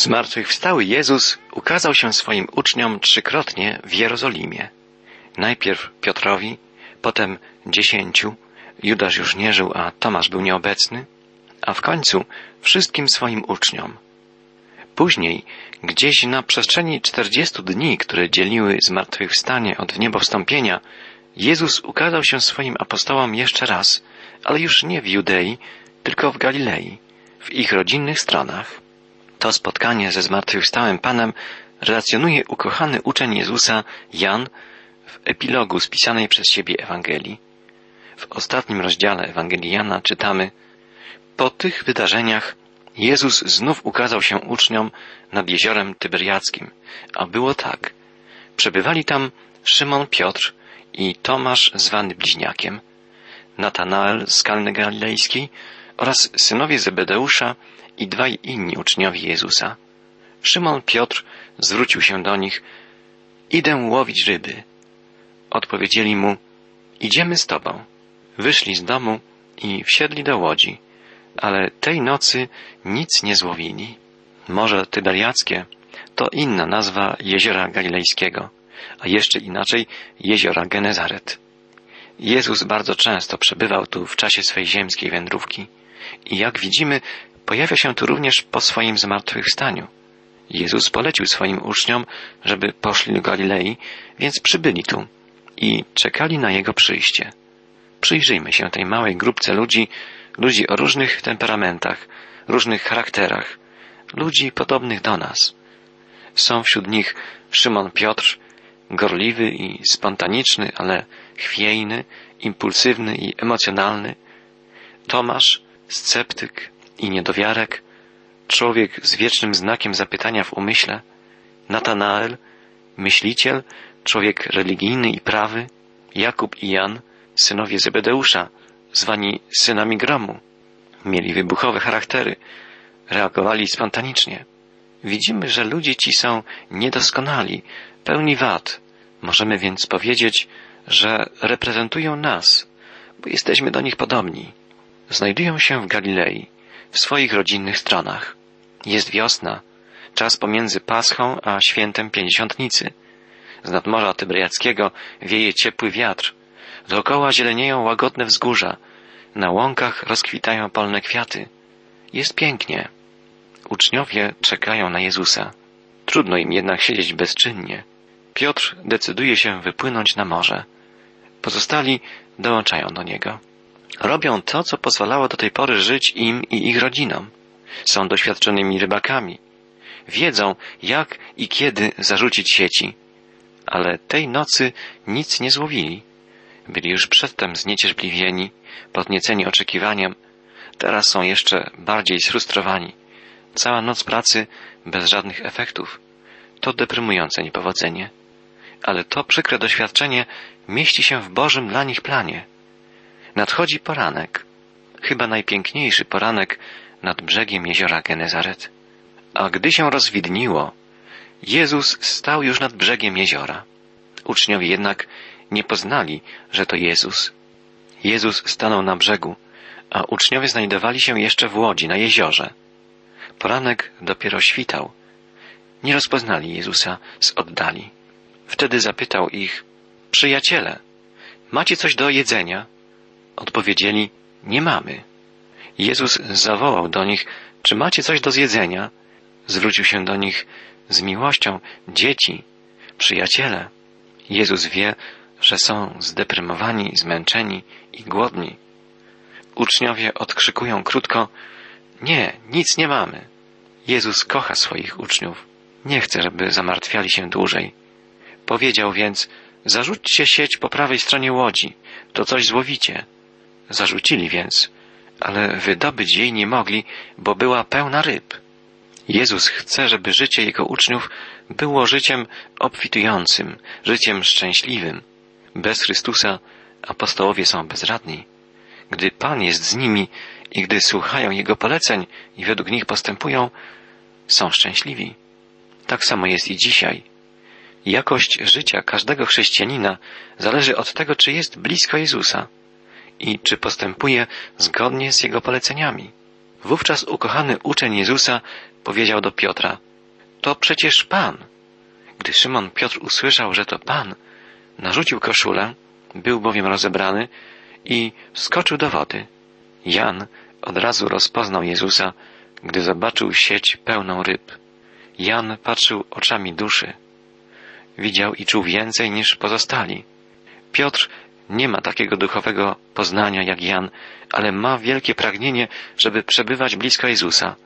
Zmartwychwstały Jezus ukazał się swoim uczniom trzykrotnie w Jerozolimie. Najpierw Piotrowi, potem dziesięciu, Judasz już nie żył, a Tomasz był nieobecny, a w końcu wszystkim swoim uczniom. Później, gdzieś na przestrzeni czterdziestu dni, które dzieliły zmartwychwstanie od wniebowstąpienia, Jezus ukazał się swoim apostołom jeszcze raz, ale już nie w Judei, tylko w Galilei, w ich rodzinnych stronach. To spotkanie ze zmartwychwstałym Panem relacjonuje ukochany uczeń Jezusa Jan w epilogu spisanej przez siebie Ewangelii. W ostatnim rozdziale Ewangelii Jana czytamy Po tych wydarzeniach Jezus znów ukazał się uczniom nad jeziorem Tyberiackim, a było tak. Przebywali tam Szymon Piotr i Tomasz zwany bliźniakiem, Natanael z Kalny Galilejskiej oraz synowie Zebedeusza i dwaj inni uczniowie Jezusa. Szymon Piotr zwrócił się do nich Idę łowić ryby. Odpowiedzieli mu Idziemy z tobą. Wyszli z domu i wsiedli do łodzi, ale tej nocy nic nie złowili. Morze Tyberiackie to inna nazwa jeziora galilejskiego, a jeszcze inaczej jeziora Genezaret. Jezus bardzo często przebywał tu w czasie swej ziemskiej wędrówki i jak widzimy, pojawia się tu również po swoim zmartwychwstaniu. Jezus polecił swoim uczniom, żeby poszli do Galilei, więc przybyli tu i czekali na Jego przyjście. Przyjrzyjmy się tej małej grupce ludzi, ludzi o różnych temperamentach, różnych charakterach, ludzi podobnych do nas. Są wśród nich Szymon Piotr, gorliwy i spontaniczny, ale chwiejny, impulsywny i emocjonalny, Tomasz, sceptyk i niedowiarek, człowiek z wiecznym znakiem zapytania w umyśle, Natanael, myśliciel, człowiek religijny i prawy, Jakub i Jan, synowie Zebedeusza, zwani synami gromu. Mieli wybuchowe charaktery, reagowali spontanicznie. Widzimy, że ludzie ci są niedoskonali, pełni wad. Możemy więc powiedzieć, że reprezentują nas, bo jesteśmy do nich podobni. Znajdują się w Galilei, w swoich rodzinnych stronach. Jest wiosna, czas pomiędzy Paschą a świętem Pięćdziesiątnicy. Z nadmorza Tyberiackiego wieje ciepły wiatr. Dookoła zielenieją łagodne wzgórza. Na łąkach rozkwitają polne kwiaty. Jest pięknie. Uczniowie czekają na Jezusa. Trudno im jednak siedzieć bezczynnie. Piotr decyduje się wypłynąć na morze. Pozostali dołączają do niego. Robią to, co pozwalało do tej pory żyć im i ich rodzinom. Są doświadczonymi rybakami. Wiedzą, jak i kiedy zarzucić sieci. Ale tej nocy nic nie złowili. Byli już przedtem zniecierpliwieni, podnieceni oczekiwaniem. Teraz są jeszcze bardziej sfrustrowani. Cała noc pracy bez żadnych efektów. To deprymujące niepowodzenie. Ale to przykre doświadczenie mieści się w Bożym dla nich planie. Nadchodzi poranek, chyba najpiękniejszy poranek nad brzegiem jeziora Genezaret. A gdy się rozwidniło, Jezus stał już nad brzegiem jeziora. Uczniowie jednak nie poznali, że to Jezus. Jezus stanął na brzegu, a uczniowie znajdowali się jeszcze w łodzi na jeziorze. Poranek dopiero świtał. Nie rozpoznali Jezusa z oddali. Wtedy zapytał ich, przyjaciele, macie coś do jedzenia? Odpowiedzieli, nie mamy. Jezus zawołał do nich, czy macie coś do zjedzenia? Zwrócił się do nich z miłością, dzieci, przyjaciele. Jezus wie, że są zdeprymowani, zmęczeni i głodni. Uczniowie odkrzykują krótko, nie, nic nie mamy. Jezus kocha swoich uczniów. Nie chce, żeby zamartwiali się dłużej. Powiedział więc, zarzućcie sieć po prawej stronie łodzi, to coś złowicie. Zarzucili więc, ale wydobyć jej nie mogli, bo była pełna ryb. Jezus chce, żeby życie Jego uczniów było życiem obfitującym, życiem szczęśliwym. Bez Chrystusa apostołowie są bezradni. Gdy Pan jest z nimi i gdy słuchają Jego poleceń i według nich postępują, są szczęśliwi. Tak samo jest i dzisiaj. Jakość życia każdego chrześcijanina zależy od tego, czy jest blisko Jezusa i czy postępuje zgodnie z Jego poleceniami. Wówczas ukochany uczeń Jezusa powiedział do Piotra, to przecież Pan. Gdy Szymon Piotr usłyszał, że to Pan, narzucił koszulę, był bowiem rozebrany i skoczył do wody. Jan od razu rozpoznał Jezusa, gdy zobaczył sieć pełną ryb. Jan patrzył oczami duszy. Widział i czuł więcej niż pozostali. Piotr nie ma takiego duchowego poznania jak Jan, ale ma wielkie pragnienie, żeby przebywać blisko Jezusa.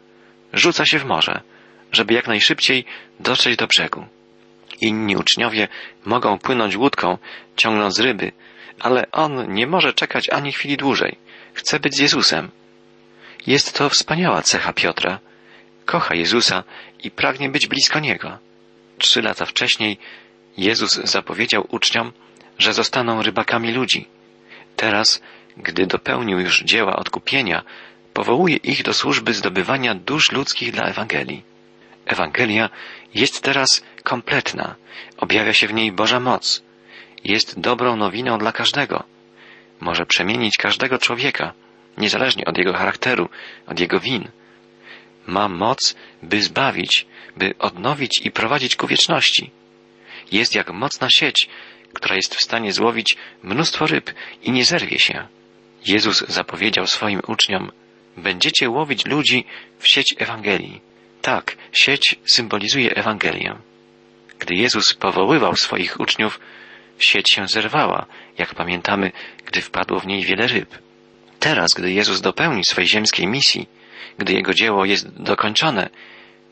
Rzuca się w morze, żeby jak najszybciej dotrzeć do brzegu. Inni uczniowie mogą płynąć łódką, ciągnąc ryby, ale on nie może czekać ani chwili dłużej. Chce być z Jezusem. Jest to wspaniała cecha Piotra. Kocha Jezusa i pragnie być blisko Niego. Trzy lata wcześniej Jezus zapowiedział uczniom, że zostaną rybakami ludzi. Teraz, gdy dopełnił już dzieła odkupienia, powołuje ich do służby zdobywania dusz ludzkich dla Ewangelii. Ewangelia jest teraz kompletna, objawia się w niej Boża moc. Jest dobrą nowiną dla każdego. Może przemienić każdego człowieka, niezależnie od jego charakteru, od jego win. Ma moc, by zbawić, by odnowić i prowadzić ku wieczności. Jest jak mocna sieć, która jest w stanie złowić mnóstwo ryb i nie zerwie się. Jezus zapowiedział swoim uczniom, będziecie łowić ludzi w sieć Ewangelii. Tak, sieć symbolizuje Ewangelię. Gdy Jezus powoływał swoich uczniów, sieć się zerwała, jak pamiętamy, gdy wpadło w niej wiele ryb. Teraz, gdy Jezus dopełni swej ziemskiej misji, gdy Jego dzieło jest dokończone,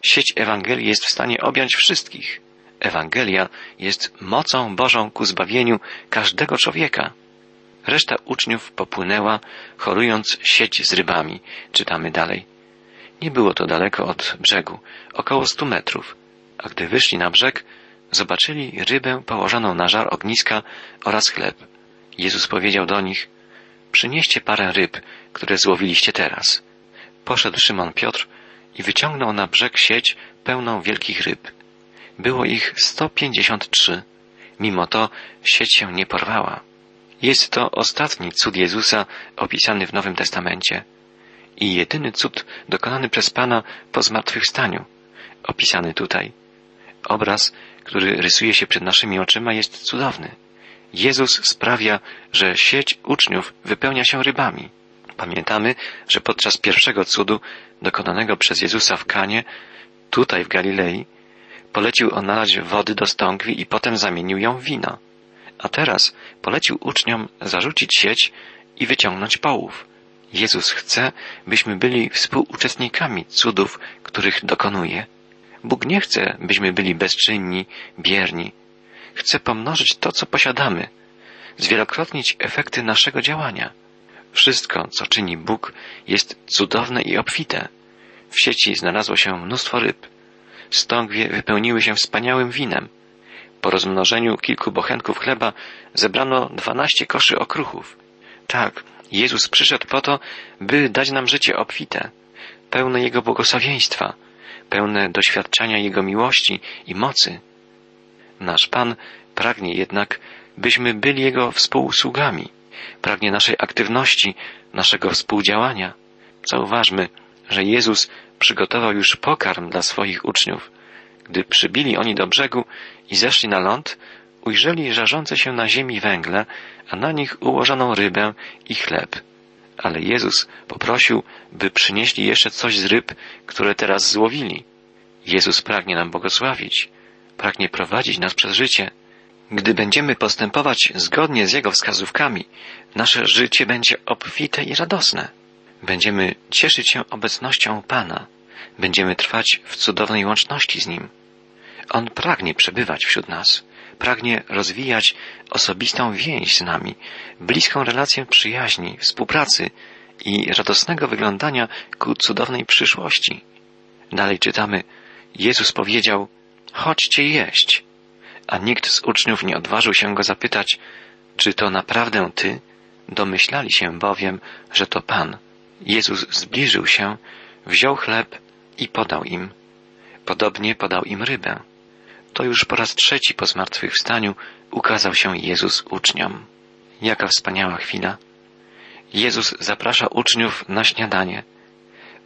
sieć Ewangelii jest w stanie objąć wszystkich. Ewangelia jest mocą Bożą ku zbawieniu każdego człowieka. Reszta uczniów popłynęła, chorując sieć z rybami. Czytamy dalej. Nie było to daleko od brzegu, około stu metrów, a gdy wyszli na brzeg, zobaczyli rybę położoną na żar ogniska oraz chleb. Jezus powiedział do nich, przynieście parę ryb, które złowiliście teraz. Poszedł Szymon Piotr i wyciągnął na brzeg sieć pełną wielkich ryb. Było ich sto pięćdziesiąt trzy. Mimo to sieć się nie porwała. Jest to ostatni cud Jezusa opisany w Nowym Testamencie i jedyny cud dokonany przez Pana po zmartwychwstaniu, opisany tutaj. Obraz, który rysuje się przed naszymi oczyma, jest cudowny. Jezus sprawia, że sieć uczniów wypełnia się rybami. Pamiętamy, że podczas pierwszego cudu dokonanego przez Jezusa w Kanie, tutaj w Galilei, polecił on nalać wody do stągwi i potem zamienił ją w wino. A teraz polecił uczniom zarzucić sieć i wyciągnąć połów. Jezus chce, byśmy byli współuczestnikami cudów, których dokonuje. Bóg nie chce, byśmy byli bezczynni, bierni. Chce pomnożyć to, co posiadamy, zwielokrotnić efekty naszego działania. Wszystko, co czyni Bóg, jest cudowne i obfite. W sieci znalazło się mnóstwo ryb. Stągwie wypełniły się wspaniałym winem. Po rozmnożeniu kilku bochenków chleba zebrano dwanaście koszy okruchów. Tak, Jezus przyszedł po to, by dać nam życie obfite, pełne Jego błogosławieństwa, pełne doświadczenia Jego miłości i mocy. Nasz Pan pragnie jednak, byśmy byli Jego współusługami, pragnie naszej aktywności, naszego współdziałania. Zauważmy, że Jezus przygotował już pokarm dla swoich uczniów. Gdy przybili oni do brzegu i zeszli na ląd, ujrzeli żarzące się na ziemi węgle, a na nich ułożoną rybę i chleb. Ale Jezus poprosił, by przynieśli jeszcze coś z ryb, które teraz złowili. Jezus pragnie nam błogosławić, pragnie prowadzić nas przez życie. Gdy będziemy postępować zgodnie z Jego wskazówkami, nasze życie będzie obfite i radosne. Będziemy cieszyć się obecnością Pana. Będziemy trwać w cudownej łączności z Nim. On pragnie przebywać wśród nas. Pragnie rozwijać osobistą więź z nami, bliską relację przyjaźni, współpracy i radosnego wyglądania ku cudownej przyszłości. Dalej czytamy, Jezus powiedział, chodźcie jeść. A nikt z uczniów nie odważył się go zapytać, czy to naprawdę ty? Domyślali się bowiem, że to Pan. Jezus zbliżył się, wziął chleb i podał im. Podobnie podał im rybę. To już po raz trzeci po zmartwychwstaniu ukazał się Jezus uczniom. Jaka wspaniała chwila. Jezus zaprasza uczniów na śniadanie.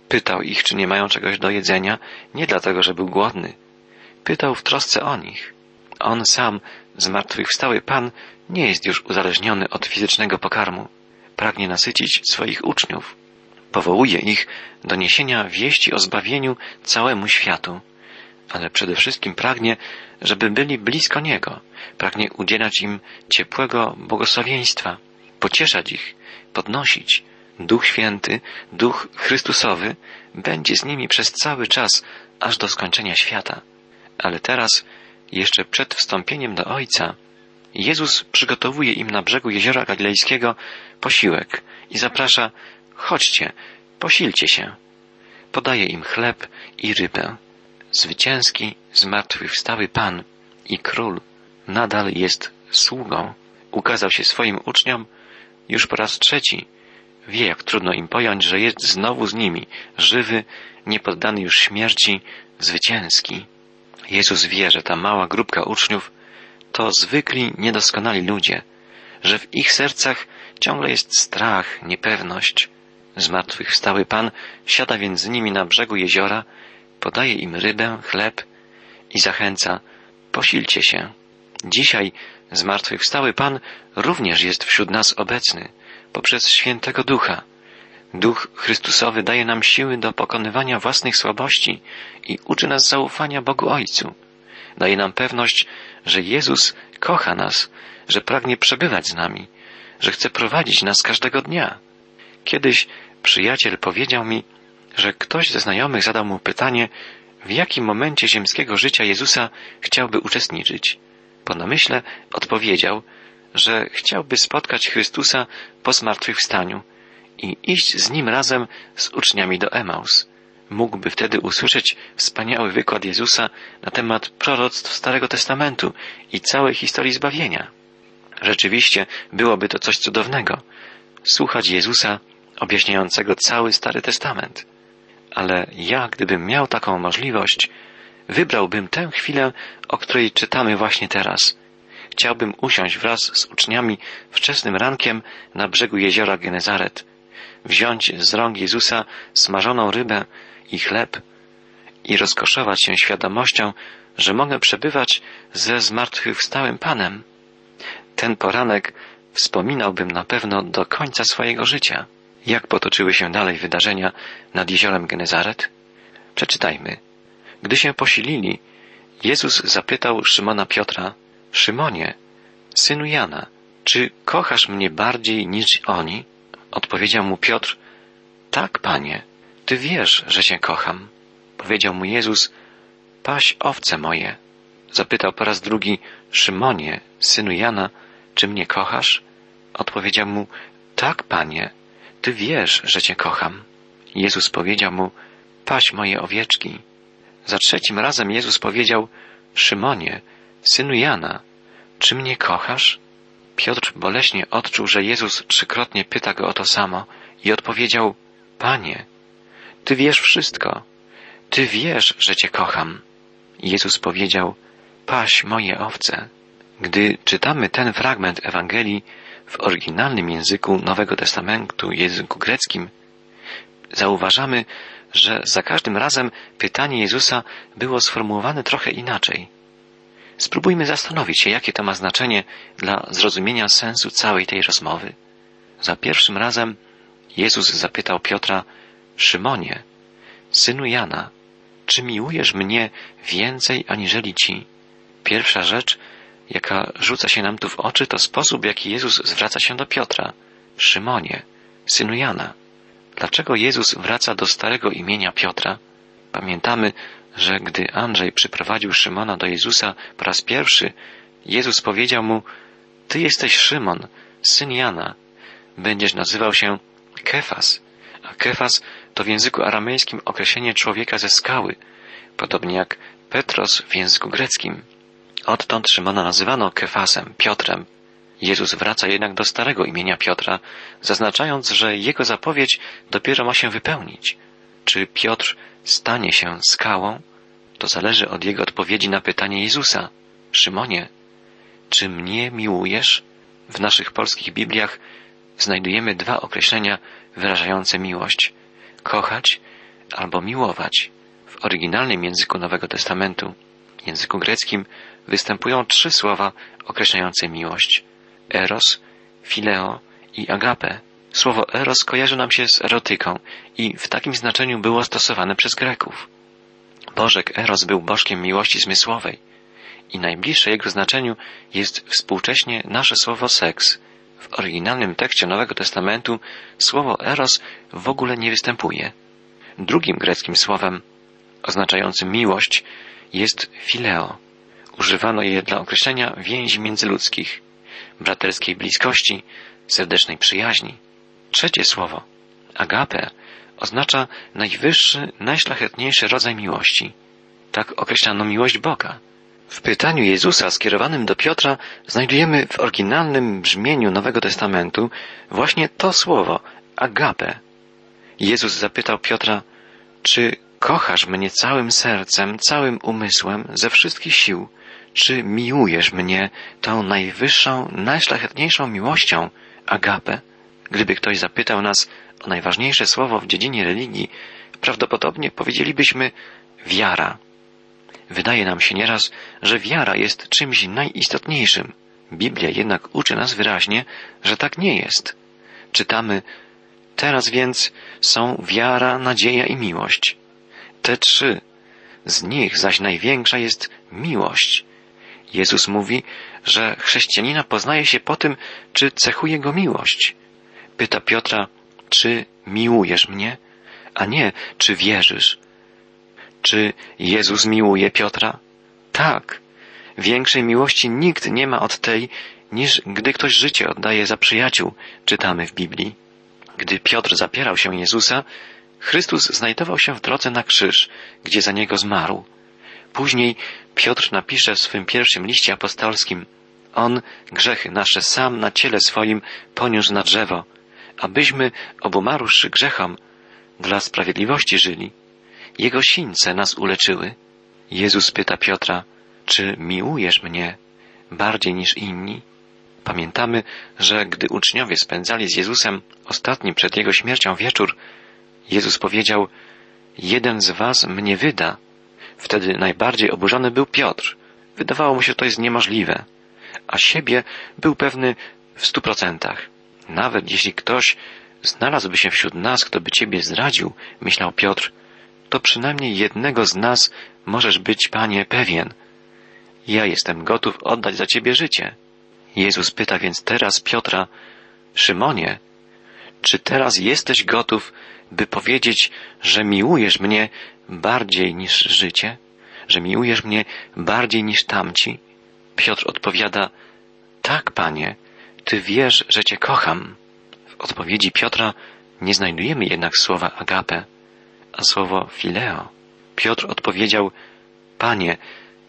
Pytał ich, czy nie mają czegoś do jedzenia, nie dlatego, że był głodny, pytał w trosce o nich. On sam, zmartwychwstały Pan, nie jest już uzależniony od fizycznego pokarmu. Pragnie nasycić swoich uczniów. Powołuje ich do niesienia wieści o zbawieniu całemu światu. Ale przede wszystkim pragnie, żeby byli blisko Niego. Pragnie udzielać im ciepłego błogosławieństwa, pocieszać ich, podnosić. Duch Święty, Duch Chrystusowy będzie z nimi przez cały czas, aż do skończenia świata. Ale teraz, jeszcze przed wstąpieniem do Ojca, Jezus przygotowuje im na brzegu jeziora Galilejskiego posiłek i zaprasza, chodźcie, posilcie się. Podaje im chleb i rybę. Zwycięski, zmartwychwstały Pan i Król nadal jest sługą. Ukazał się swoim uczniom już po raz trzeci. Wie, jak trudno im pojąć, że jest znowu z nimi, żywy, niepoddany już śmierci, zwycięski. Jezus wie, że ta mała grupka uczniów to zwykli, niedoskonali ludzie, że w ich sercach ciągle jest strach, niepewność. Zmartwychwstały Pan siada więc z nimi na brzegu jeziora, podaje im rybę, chleb i zachęca, posilcie się. Dzisiaj zmartwychwstały Pan również jest wśród nas obecny poprzez świętego Ducha. Duch Chrystusowy daje nam siły do pokonywania własnych słabości i uczy nas zaufania Bogu Ojcu. Daje nam pewność, że Jezus kocha nas, że pragnie przebywać z nami, że chce prowadzić nas każdego dnia. Kiedyś przyjaciel powiedział mi, że ktoś ze znajomych zadał mu pytanie, w jakim momencie ziemskiego życia Jezusa chciałby uczestniczyć. Po namyśle odpowiedział, że chciałby spotkać Chrystusa po zmartwychwstaniu i iść z nim razem z uczniami do Emaus. Mógłby wtedy usłyszeć wspaniały wykład Jezusa na temat proroctw Starego Testamentu i całej historii zbawienia. Rzeczywiście byłoby to coś cudownego słuchać Jezusa objaśniającego cały Stary Testament. Ale ja, gdybym miał taką możliwość, wybrałbym tę chwilę, o której czytamy właśnie teraz. Chciałbym usiąść wraz z uczniami wczesnym rankiem na brzegu jeziora Genezaret, wziąć z rąk Jezusa smażoną rybę i chleb i rozkoszować się świadomością, że mogę przebywać ze zmartwychwstałym Panem. Ten poranek wspominałbym na pewno do końca swojego życia. Jak potoczyły się dalej wydarzenia nad jeziorem Genezaret? Przeczytajmy. Gdy się posilili, Jezus zapytał Szymona Piotra, Szymonie, synu Jana, czy kochasz mnie bardziej niż oni? Odpowiedział mu Piotr, tak, panie, ty wiesz, że cię kocham. Powiedział mu Jezus, paś owce moje. Zapytał po raz drugi, Szymonie, synu Jana, czy mnie kochasz? Odpowiedział mu, tak, panie, ty wiesz, że cię kocham. Jezus powiedział mu, paś moje owieczki. Za trzecim razem Jezus powiedział, Szymonie, synu Jana, czy mnie kochasz? Piotr boleśnie odczuł, że Jezus trzykrotnie pyta go o to samo i odpowiedział, Panie, Ty wiesz wszystko. Ty wiesz, że Cię kocham. Jezus powiedział, paś moje owce. Gdy czytamy ten fragment Ewangelii w oryginalnym języku Nowego Testamentu, języku greckim, zauważamy, że za każdym razem pytanie Jezusa było sformułowane trochę inaczej. Spróbujmy zastanowić się, jakie to ma znaczenie dla zrozumienia sensu całej tej rozmowy. Za pierwszym razem Jezus zapytał Piotra, Szymonie, synu Jana, czy miłujesz mnie więcej aniżeli ci? Pierwsza rzecz, jaka rzuca się nam tu w oczy, to sposób, jaki Jezus zwraca się do Piotra. Szymonie, synu Jana. Dlaczego Jezus wraca do starego imienia Piotra? Pamiętamy, że gdy Andrzej przyprowadził Szymona do Jezusa po raz pierwszy, Jezus powiedział mu, Ty jesteś Szymon, syn Jana. Będziesz nazywał się Kefas. A Kefas to w języku aramejskim określenie człowieka ze skały, podobnie jak Petros w języku greckim. Odtąd Szymona nazywano Kefasem, Piotrem. Jezus wraca jednak do starego imienia Piotra, zaznaczając, że jego zapowiedź dopiero ma się wypełnić. Czy Piotr stanie się skałą? To zależy od jego odpowiedzi na pytanie Jezusa. Szymonie, czy mnie miłujesz? W naszych polskich Bibliach znajdujemy dwa określenia wyrażające miłość kochać albo miłować. W oryginalnym języku Nowego Testamentu W języku greckim występują trzy słowa określające miłość. Eros, fileo i agape. Słowo eros kojarzy nam się z erotyką i w takim znaczeniu było stosowane przez Greków. Bożek eros był bożkiem miłości zmysłowej i najbliższe jego znaczeniu jest współcześnie nasze słowo seks. W oryginalnym tekście Nowego Testamentu słowo eros w ogóle nie występuje. Drugim greckim słowem oznaczającym miłość jest fileo. Używano je dla określenia więzi międzyludzkich, braterskiej bliskości, serdecznej przyjaźni. Trzecie słowo, agape, oznacza najwyższy, najszlachetniejszy rodzaj miłości. Tak określano miłość Boga. W pytaniu Jezusa skierowanym do Piotra znajdujemy w oryginalnym brzmieniu Nowego Testamentu właśnie to słowo, agape. Jezus zapytał Piotra, czy kochasz mnie całym sercem, całym umysłem, ze wszystkich sił? Czy miłujesz mnie tą najwyższą, najszlachetniejszą miłością, agape? Gdyby ktoś zapytał nas o najważniejsze słowo w dziedzinie religii, prawdopodobnie powiedzielibyśmy wiara. Wydaje nam się nieraz, że wiara jest czymś najistotniejszym. Biblia jednak uczy nas wyraźnie, że tak nie jest. Czytamy, teraz więc są wiara, nadzieja i miłość. Te trzy. Z nich zaś największa jest miłość. Jezus mówi, że chrześcijanina poznaje się po tym, czy cechuje go miłość. Pyta Piotra, czy miłujesz mnie, a nie, czy wierzysz. Czy Jezus miłuje Piotra? Tak. Większej miłości nikt nie ma od tej, niż gdy ktoś życie oddaje za przyjaciół, czytamy w Biblii. Gdy Piotr zapierał się Jezusa, Chrystus znajdował się w drodze na krzyż, gdzie za niego zmarł. Później Piotr napisze w swym pierwszym liście apostolskim On grzechy nasze sam na ciele swoim poniósł na drzewo, abyśmy, obumarłszy grzechom, dla sprawiedliwości żyli. Jego sińce nas uleczyły. Jezus pyta Piotra, czy miłujesz mnie bardziej niż inni? Pamiętamy, że gdy uczniowie spędzali z Jezusem ostatni przed Jego śmiercią wieczór, Jezus powiedział, jeden z was mnie wyda. Wtedy najbardziej oburzony był Piotr. Wydawało mu się, że to jest niemożliwe. A siebie był pewny w stu procentach. Nawet jeśli ktoś znalazłby się wśród nas, kto by ciebie zdradził, myślał Piotr, to przynajmniej jednego z nas możesz być, panie, pewien. Ja jestem gotów oddać za ciebie życie. Jezus pyta więc teraz Piotra, Szymonie, czy teraz jesteś gotów, by powiedzieć, że miłujesz mnie bardziej niż życie? Że miłujesz mnie bardziej niż tamci? Piotr odpowiada, tak, panie, ty wiesz, że cię kocham. W odpowiedzi Piotra nie znajdujemy jednak słowa agape, a słowo fileo. Piotr odpowiedział, panie,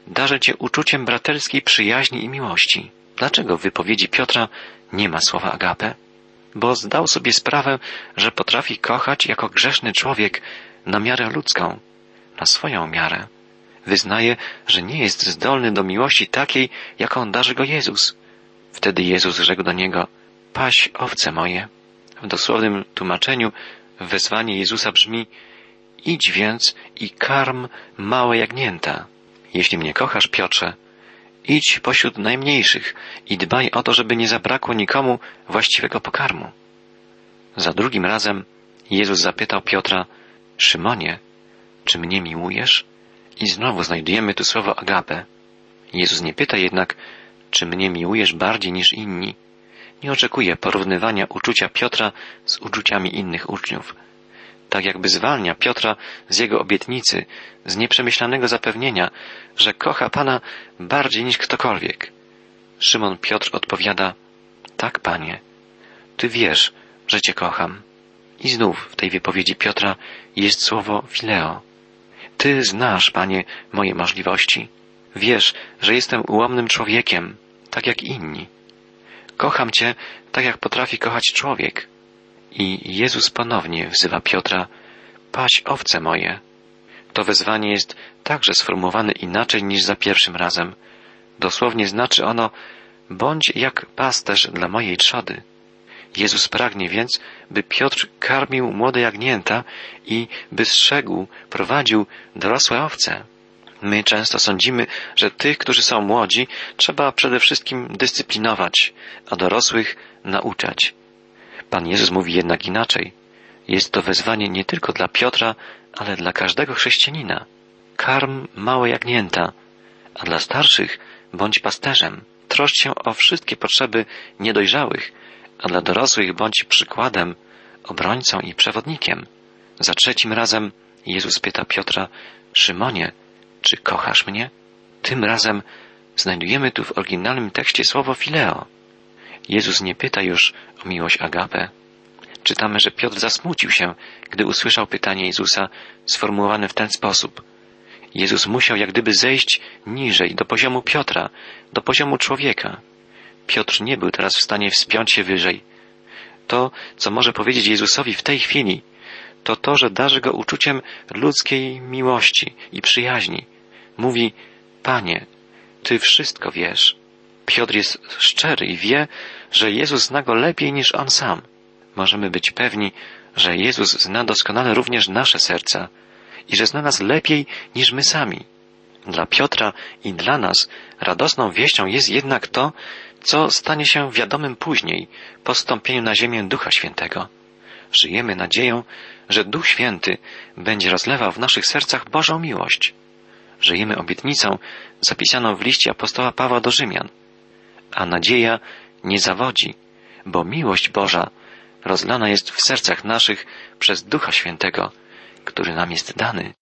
darzę cię uczuciem braterskiej przyjaźni i miłości. Dlaczego w wypowiedzi Piotra nie ma słowa agape? Bo zdał sobie sprawę, że potrafi kochać jako grzeszny człowiek na miarę ludzką, na swoją miarę. Wyznaje, że nie jest zdolny do miłości takiej, jaką darzy go Jezus. Wtedy Jezus rzekł do niego, paś owce moje. W dosłownym tłumaczeniu wezwanie Jezusa brzmi, idź więc i karm małe jagnięta. Jeśli mnie kochasz, Piotrze, idź pośród najmniejszych i dbaj o to, żeby nie zabrakło nikomu właściwego pokarmu. Za drugim razem Jezus zapytał Piotra, Szymonie, czy mnie miłujesz? I znowu znajdujemy tu słowo agape. Jezus nie pyta jednak, czy mnie miłujesz bardziej niż inni. Nie oczekuje porównywania uczucia Piotra z uczuciami innych uczniów. Tak jakby zwalnia Piotra z jego obietnicy, z nieprzemyślanego zapewnienia, że kocha Pana bardziej niż ktokolwiek. Szymon Piotr odpowiada, tak, Panie, Ty wiesz, że Cię kocham. I znów w tej wypowiedzi Piotra jest słowo fileo. Ty znasz, Panie, moje możliwości. Wiesz, że jestem ułomnym człowiekiem, tak jak inni. Kocham Cię tak, jak potrafi kochać człowiek. I Jezus ponownie wzywa Piotra, paś owce moje. To wezwanie jest także sformułowane inaczej niż za pierwszym razem. Dosłownie znaczy ono, bądź jak pasterz dla mojej trzody. Jezus pragnie więc, by Piotr karmił młode jagnięta i by strzegł, prowadził dorosłe owce. My często sądzimy, że tych, którzy są młodzi, trzeba przede wszystkim dyscyplinować, a dorosłych nauczać. Pan Jezus mówi jednak inaczej. Jest to wezwanie nie tylko dla Piotra, ale dla każdego chrześcijanina. Karm małe jagnięta, a dla starszych bądź pasterzem. Troszcz się o wszystkie potrzeby niedojrzałych, a dla dorosłych bądź przykładem, obrońcą i przewodnikiem. Za trzecim razem Jezus pyta Piotra, Szymonie, czy kochasz mnie? Tym razem znajdujemy tu w oryginalnym tekście słowo fileo. Jezus nie pyta już o miłość Agapę. Czytamy, że Piotr zasmucił się, gdy usłyszał pytanie Jezusa sformułowane w ten sposób. Jezus musiał jak gdyby zejść niżej, do poziomu Piotra, do poziomu człowieka. Piotr nie był teraz w stanie wspiąć się wyżej. To, co może powiedzieć Jezusowi w tej chwili, to to, że darzy go uczuciem ludzkiej miłości i przyjaźni. Mówi, Panie, Ty wszystko wiesz. Piotr jest szczery i wie, że Jezus zna go lepiej niż on sam. Możemy być pewni, że Jezus zna doskonale również nasze serca i że zna nas lepiej niż my sami. Dla Piotra i dla nas radosną wieścią jest jednak to, co stanie się wiadomym później, po stąpieniu na ziemię Ducha Świętego. Żyjemy nadzieją, że Duch Święty będzie rozlewał w naszych sercach Bożą miłość. Żyjemy obietnicą zapisaną w liście apostoła Pawła do Rzymian. A nadzieja nie zawodzi, bo miłość Boża rozlana jest w sercach naszych przez Ducha Świętego, który nam jest dany.